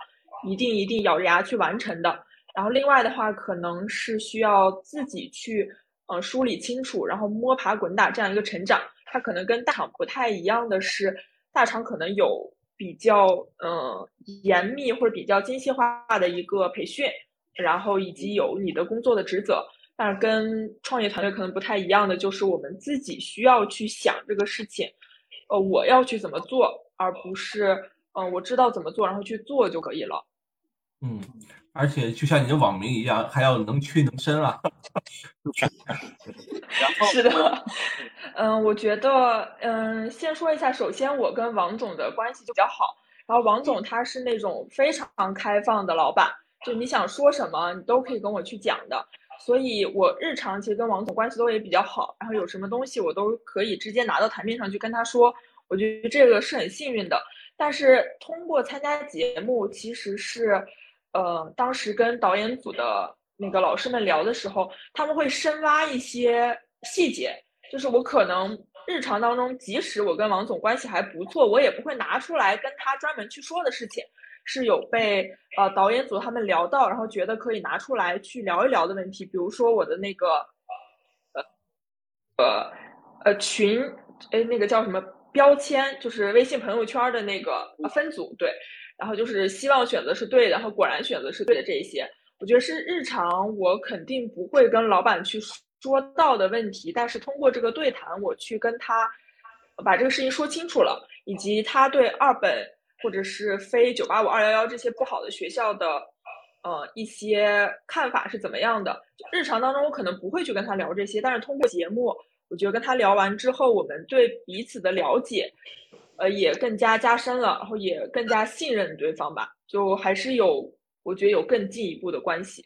一定一定咬着牙去完成的。然后另外的话，可能是需要自己去呃梳理清楚，然后摸爬滚打这样一个成长。它可能跟大厂不太一样的是，大厂可能有比较呃严密或者比较精细化的一个培训，然后以及有你的工作的职责。但是跟创业团队可能不太一样的就是我们自己需要去想这个事情，呃，我要去怎么做，而不是嗯我知道怎么做然后去做就可以了。嗯。而且就像你的网名一样，还要能屈能伸啊。然后是的，嗯，我觉得，嗯，先说一下，首先我跟王总的关系就比较好。然后王总他是那种非常开放的老板，就你想说什么，你都可以跟我去讲的。所以我日常其实跟王总关系都也比较好，然后有什么东西我都可以直接拿到台面上去跟他说。我觉得这个是很幸运的。但是通过参加节目，其实是。呃，当时跟导演组的那个老师们聊的时候，他们会深挖一些细节，就是我可能日常当中，即使我跟王总关系还不错，我也不会拿出来跟他专门去说的事情，是有被呃导演组他们聊到，然后觉得可以拿出来去聊一聊的问题，比如说我的那个呃呃呃群，哎，那个叫什么标签，就是微信朋友圈的那个分组，对。然后就是希望选择是对的，然后果然选择是对的这一些，我觉得是日常我肯定不会跟老板去说到的问题，但是通过这个对谈，我去跟他把这个事情说清楚了，以及他对二本或者是非九八五二幺幺这些不好的学校的呃一些看法是怎么样的。日常当中我可能不会去跟他聊这些，但是通过节目，我觉得跟他聊完之后，我们对彼此的了解。呃，也更加加深了，然后也更加信任对方吧，就还是有，我觉得有更进一步的关系。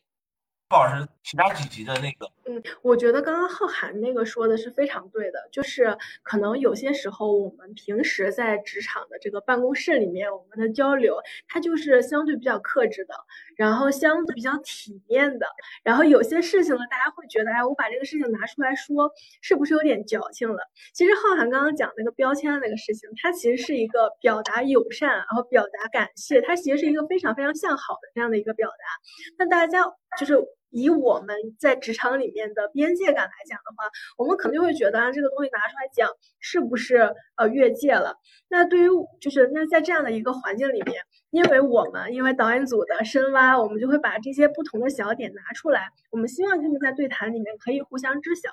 老师，其他几集的那个，嗯，我觉得刚刚浩涵那个说的是非常对的，就是可能有些时候我们平时在职场的这个办公室里面，我们的交流，它就是相对比较克制的，然后相对比较体面的，然后有些事情呢，大家会觉得，哎，我把这个事情拿出来说，是不是有点矫情了？其实浩涵刚刚讲那个标签的那个事情，它其实是一个表达友善，然后表达感谢，它其实是一个非常非常向好的这样的一个表达。那大家就是。以我们在职场里面的边界感来讲的话，我们可能就会觉得啊，这个东西拿出来讲是不是呃越界了？那对于就是那在这样的一个环境里面，因为我们因为导演组的深挖，我们就会把这些不同的小点拿出来，我们希望他们在对谈里面可以互相知晓。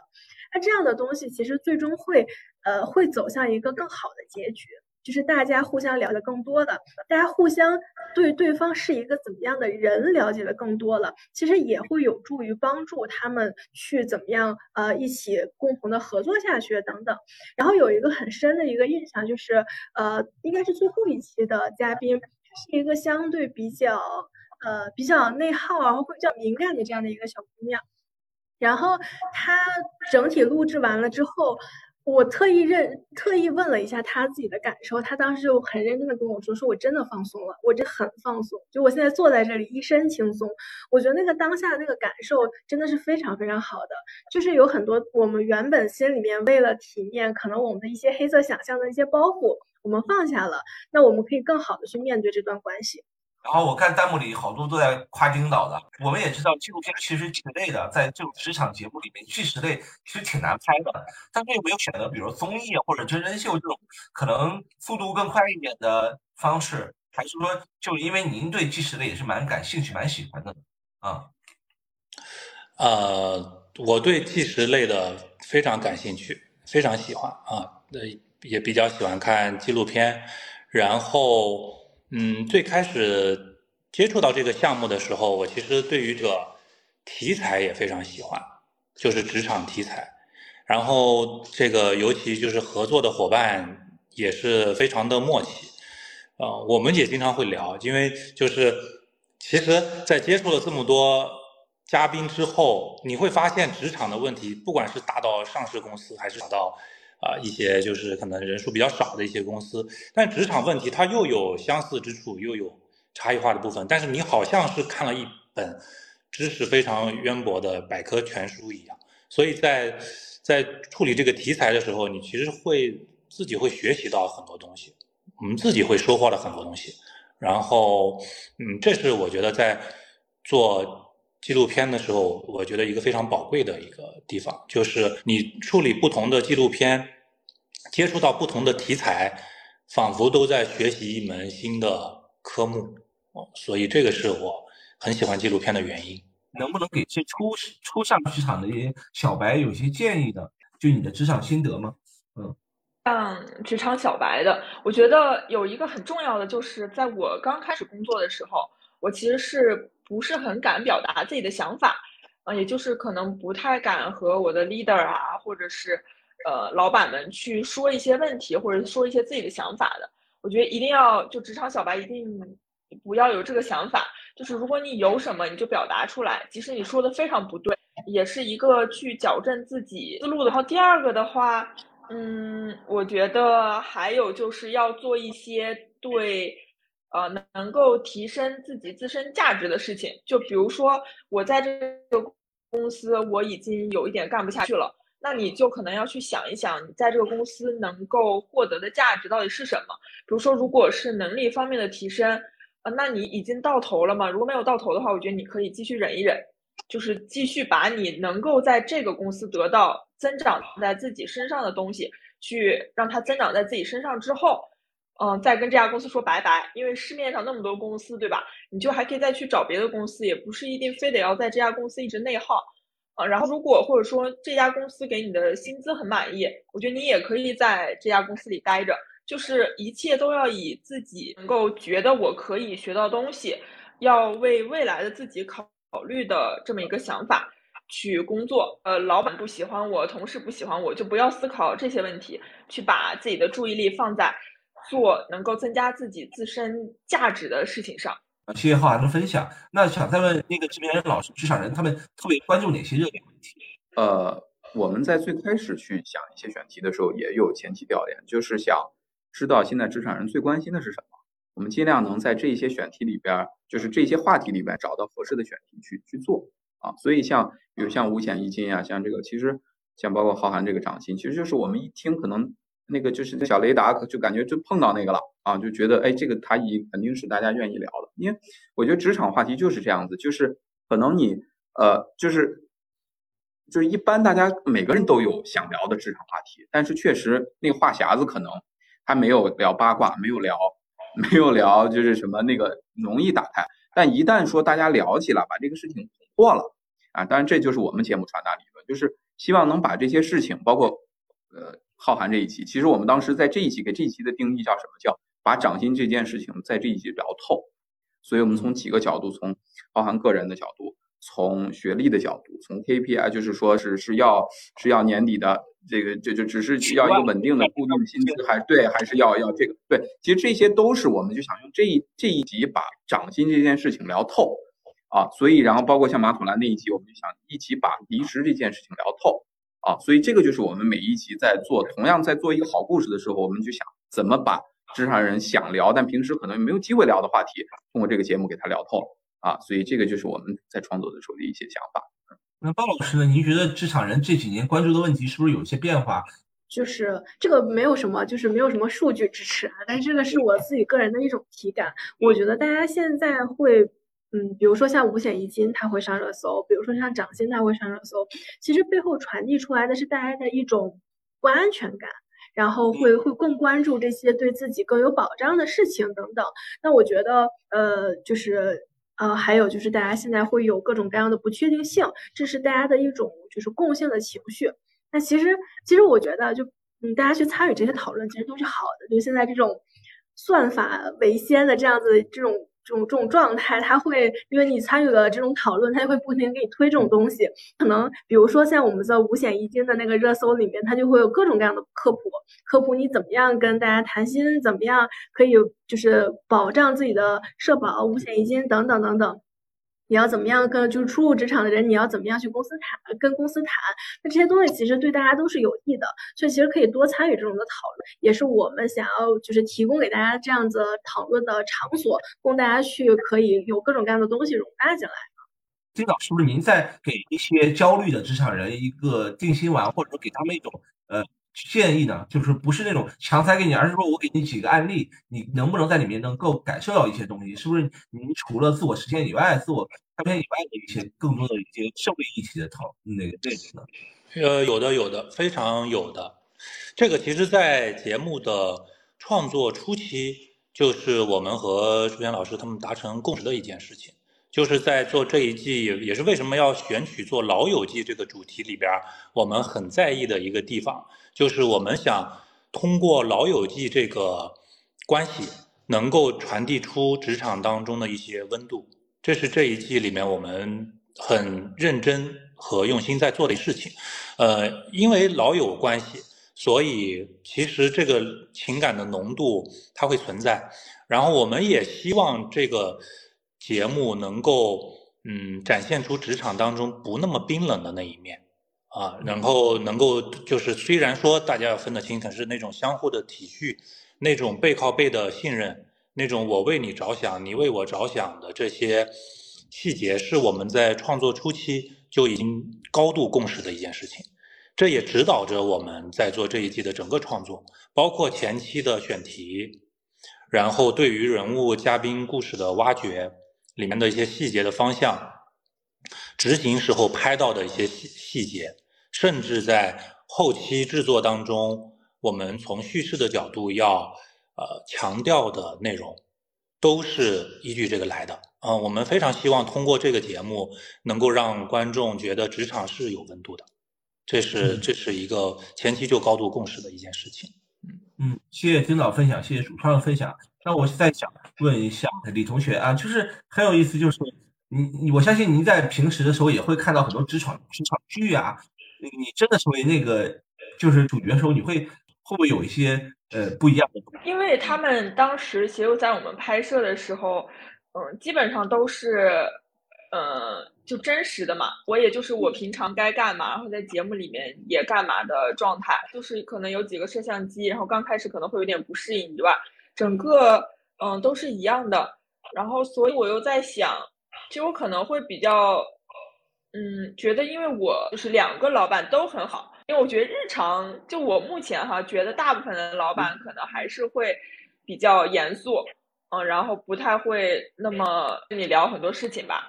那这样的东西其实最终会呃会走向一个更好的结局。就是大家互相了解更多的，大家互相对对方是一个怎么样的人了解的更多了，其实也会有助于帮助他们去怎么样呃一起共同的合作下去等等。然后有一个很深的一个印象就是呃应该是最后一期的嘉宾是一个相对比较呃比较内耗然后会比较敏感的这样的一个小姑娘，然后她整体录制完了之后。我特意认特意问了一下他自己的感受，他当时就很认真的跟我说：“说我真的放松了，我这很放松，就我现在坐在这里一身轻松。”我觉得那个当下的那个感受真的是非常非常好的，就是有很多我们原本心里面为了体面，可能我们的一些黑色想象的一些包袱，我们放下了，那我们可以更好的去面对这段关系。然后我看弹幕里好多都在夸丁导的。我们也知道纪录片其实纪实类的，在这种职场节目里面，纪实类其实挺难拍的。但是有没有选择，比如综艺或者真人秀这种可能速度更快一点的方式？还是说，就因为您对纪实类也是蛮感兴趣、蛮喜欢的啊？呃，我对纪实类的非常感兴趣，非常喜欢啊。呃，也比较喜欢看纪录片，然后。嗯，最开始接触到这个项目的时候，我其实对于这个题材也非常喜欢，就是职场题材。然后这个尤其就是合作的伙伴也是非常的默契，呃，我们也经常会聊，因为就是其实，在接触了这么多嘉宾之后，你会发现职场的问题，不管是大到上市公司，还是小到。啊，一些就是可能人数比较少的一些公司，但职场问题它又有相似之处，又有差异化的部分。但是你好像是看了一本知识非常渊博的百科全书一样，所以在在处理这个题材的时候，你其实会自己会学习到很多东西，我们自己会收获了很多东西。然后，嗯，这是我觉得在做纪录片的时候，我觉得一个非常宝贵的一个地方，就是你处理不同的纪录片，接触到不同的题材，仿佛都在学习一门新的科目。哦，所以这个是我很喜欢纪录片的原因。能不能给些初初上职场的一些小白有些建议呢？就你的职场心得吗？嗯，像职场小白的，我觉得有一个很重要的，就是在我刚开始工作的时候，我其实是不是很敢表达自己的想法，啊，也就是可能不太敢和我的 leader 啊，或者是呃老板们去说一些问题，或者说一些自己的想法的。我觉得一定要就职场小白一定不要有这个想法。就是如果你有什么，你就表达出来，即使你说的非常不对，也是一个去矫正自己思路的。然后第二个的话，嗯，我觉得还有就是要做一些对，呃，能够提升自己自身价值的事情。就比如说，我在这个公司我已经有一点干不下去了，那你就可能要去想一想，你在这个公司能够获得的价值到底是什么。比如说，如果是能力方面的提升。啊，那你已经到头了吗？如果没有到头的话，我觉得你可以继续忍一忍，就是继续把你能够在这个公司得到增长在自己身上的东西，去让它增长在自己身上之后，嗯，再跟这家公司说拜拜。因为市面上那么多公司，对吧？你就还可以再去找别的公司，也不是一定非得要在这家公司一直内耗。啊，然后如果或者说这家公司给你的薪资很满意，我觉得你也可以在这家公司里待着。就是一切都要以自己能够觉得我可以学到东西，要为未来的自己考考虑的这么一个想法去工作。呃，老板不喜欢我，同事不喜欢我，就不要思考这些问题，去把自己的注意力放在做能够增加自己自身价值的事情上。啊，谢谢浩涵的分享。那想再问那个制片人老师，职场人他们特别关注哪些热点问题？呃，我们在最开始去想一些选题的时候，也有前期调研，就是想。知道现在职场人最关心的是什么？我们尽量能在这些选题里边，就是这些话题里边找到合适的选题去去做啊。所以像比如像五险一金啊，像这个其实像包括浩瀚这个涨薪，其实就是我们一听可能那个就是小雷达，就感觉就碰到那个了啊，就觉得哎这个他一肯定是大家愿意聊的，因为我觉得职场话题就是这样子，就是可能你呃就是就是一般大家每个人都有想聊的职场话题，但是确实那个话匣子可能。他没有聊八卦，没有聊，没有聊，就是什么那个容易打开。但一旦说大家聊起来，把这个事情捅破了啊！当然这就是我们节目传达理论，就是希望能把这些事情，包括呃浩涵这一期，其实我们当时在这一期给这一期的定义叫什么？叫把涨薪这件事情在这一期聊透。所以我们从几个角度，从浩涵个人的角度。从学历的角度，从 KPI 就是说是是要是要年底的这个就就只是需要一个稳定的固定薪资，还对还是要要这个对，其实这些都是我们就想用这一这一集把涨薪这件事情聊透啊，所以然后包括像马桶兰那一集，我们就想一起把离职这件事情聊透啊，所以这个就是我们每一集在做同样在做一个好故事的时候，我们就想怎么把职场人想聊但平时可能没有机会聊的话题，通过这个节目给他聊透。啊，所以这个就是我们在创作的时候的一些想法。那鲍老师呢？您觉得职场人这几年关注的问题是不是有一些变化？就是这个没有什么，就是没有什么数据支持啊。但是这个是我自己个人的一种体感。我觉得大家现在会，嗯，比如说像五险一金，它会上热搜；，比如说像涨薪，它会上热搜。其实背后传递出来的是大家的一种不安全感，然后会会更关注这些对自己更有保障的事情等等。那我觉得，呃，就是。呃，还有就是大家现在会有各种各样的不确定性，这是大家的一种就是共性的情绪。那其实，其实我觉得，就嗯，大家去参与这些讨论，其实都是好的。就现在这种算法为先的这样子这种。这种这种状态，他会因为你参与了这种讨论，他就会不停给你推这种东西。可能比如说像我们的五险一金的那个热搜里面，他就会有各种各样的科普，科普你怎么样跟大家谈心，怎么样可以就是保障自己的社保、五险一金等等等等。你要怎么样跟就是初入职场的人，你要怎么样去公司谈，跟公司谈，那这些东西其实对大家都是有益的，所以其实可以多参与这种的讨论，也是我们想要就是提供给大家这样子讨论的场所，供大家去可以有各种各样的东西容纳进来。金导是不是您在给一些焦虑的职场人一个定心丸，或者说给他们一种呃？建议呢，就是不是那种强塞给你，而是说我给你几个案例，你能不能在里面能够感受到一些东西？是不是？你除了自我实现以外，自我开篇以外的一些更多的一些社会议题的讨那个内容呢？呃，有的，有的，非常有的。这个其实，在节目的创作初期，就是我们和朱岩老师他们达成共识的一件事情，就是在做这一季，也是为什么要选取做《老友记》这个主题里边，我们很在意的一个地方，就是我们想通过《老友记》这个关系，能够传递出职场当中的一些温度。这是这一季里面我们很认真和用心在做的事情。呃，因为老友关系，所以其实这个情感的浓度它会存在。然后我们也希望这个节目能够嗯展现出职场当中不那么冰冷的那一面啊，然后能够就是虽然说大家要分得清，可是那种相互的体恤，那种背靠背的信任。那种我为你着想，你为我着想的这些细节，是我们在创作初期就已经高度共识的一件事情。这也指导着我们在做这一季的整个创作，包括前期的选题，然后对于人物、嘉宾、故事的挖掘，里面的一些细节的方向，执行时候拍到的一些细细节，甚至在后期制作当中，我们从叙事的角度要。呃，强调的内容都是依据这个来的。嗯，我们非常希望通过这个节目，能够让观众觉得职场是有温度的。这是这是一个前期就高度共识的一件事情。嗯嗯，谢谢丁导分享，谢谢主创的分享。那我在想问一下李同学啊，就是很有意思，就是你你我相信您在平时的时候也会看到很多职场职场剧啊，你真的成为那个就是主角的时候，你会会不会有一些？呃，不一样的，因为他们当时其实，在我们拍摄的时候，嗯，基本上都是，呃，就真实的嘛。我也就是我平常该干嘛，然后在节目里面也干嘛的状态，就是可能有几个摄像机，然后刚开始可能会有点不适应以外，整个嗯都是一样的。然后，所以我又在想，其实我可能会比较，嗯，觉得因为我就是两个老板都很好。因为我觉得日常就我目前哈，觉得大部分的老板可能还是会比较严肃，嗯，然后不太会那么跟你聊很多事情吧。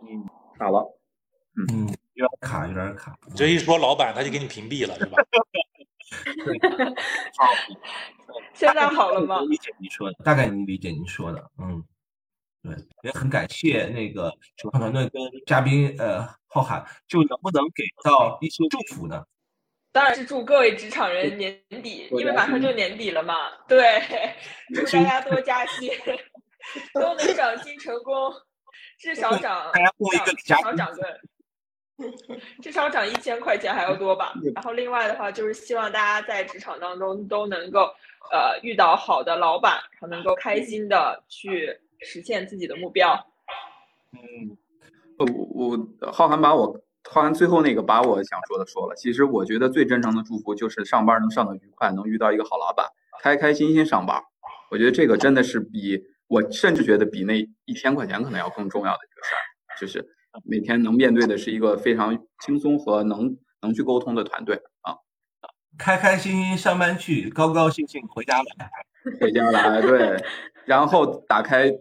嗯，卡了，嗯，有点卡，有点卡。这一说老板，他就给你屏蔽了，是吧？好，现在好了吗？理解你说的，大概能理解你说的，嗯，对，也很感谢那个主创团队跟嘉宾呃浩瀚，就能不能给到一些祝福呢？当然是祝各位职场人年底，因为马上就年底了嘛。对，祝大家多加薪，都能涨薪成功，至少涨，至少涨个，至少涨一千块钱还要多吧。然后另外的话，就是希望大家在职场当中都能够呃遇到好的老板，然后能够开心的去实现自己的目标。嗯，我我浩涵把我。浩涵最后那个把我想说的说了。其实我觉得最真诚的祝福就是上班能上的愉快，能遇到一个好老板，开开心心上班。我觉得这个真的是比我甚至觉得比那一千块钱可能要更重要的一个事儿，就是每天能面对的是一个非常轻松和能能去沟通的团队啊。开开心心上班去，高高兴兴回家来，回家来对。然后打开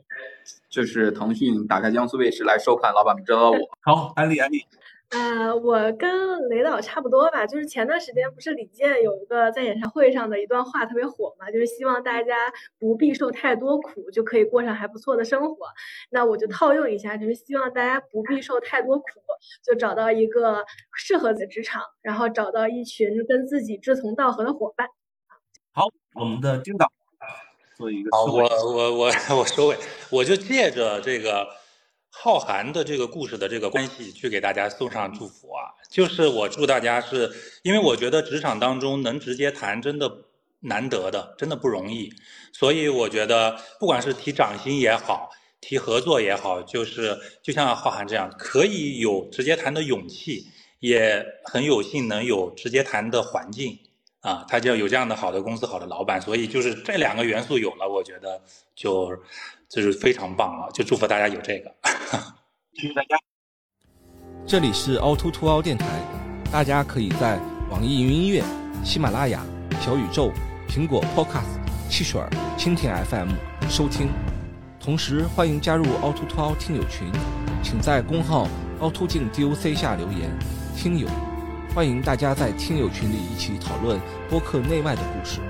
就是腾讯，打开江苏卫视来收看《老板们知道我》。好，安利安利。呃，我跟雷导差不多吧，就是前段时间不是李健有一个在演唱会上的一段话特别火嘛，就是希望大家不必受太多苦，就可以过上还不错的生活。那我就套用一下，就是希望大家不必受太多苦，就找到一个适合的职场，然后找到一群跟自己志同道合的伙伴。好，我们的丁导做一个好，我我我 我收尾，我就借着这个。浩瀚的这个故事的这个关系，去给大家送上祝福啊！就是我祝大家是，因为我觉得职场当中能直接谈，真的难得的，真的不容易。所以我觉得，不管是提涨薪也好，提合作也好，就是就像浩涵这样，可以有直接谈的勇气，也很有幸能有直接谈的环境啊，他就有这样的好的公司、好的老板。所以就是这两个元素有了，我觉得就。就是非常棒了，就祝福大家有这个。谢谢大家。这里是凹凸凸凹电台，大家可以在网易云音乐、喜马拉雅、小宇宙、苹果 Podcast、汽水儿、蜻蜓 FM 收听。同时欢迎加入凹凸凸凹听友群，请在公号凹凸镜 DOC 下留言。听友，欢迎大家在听友群里一起讨论播客内外的故事。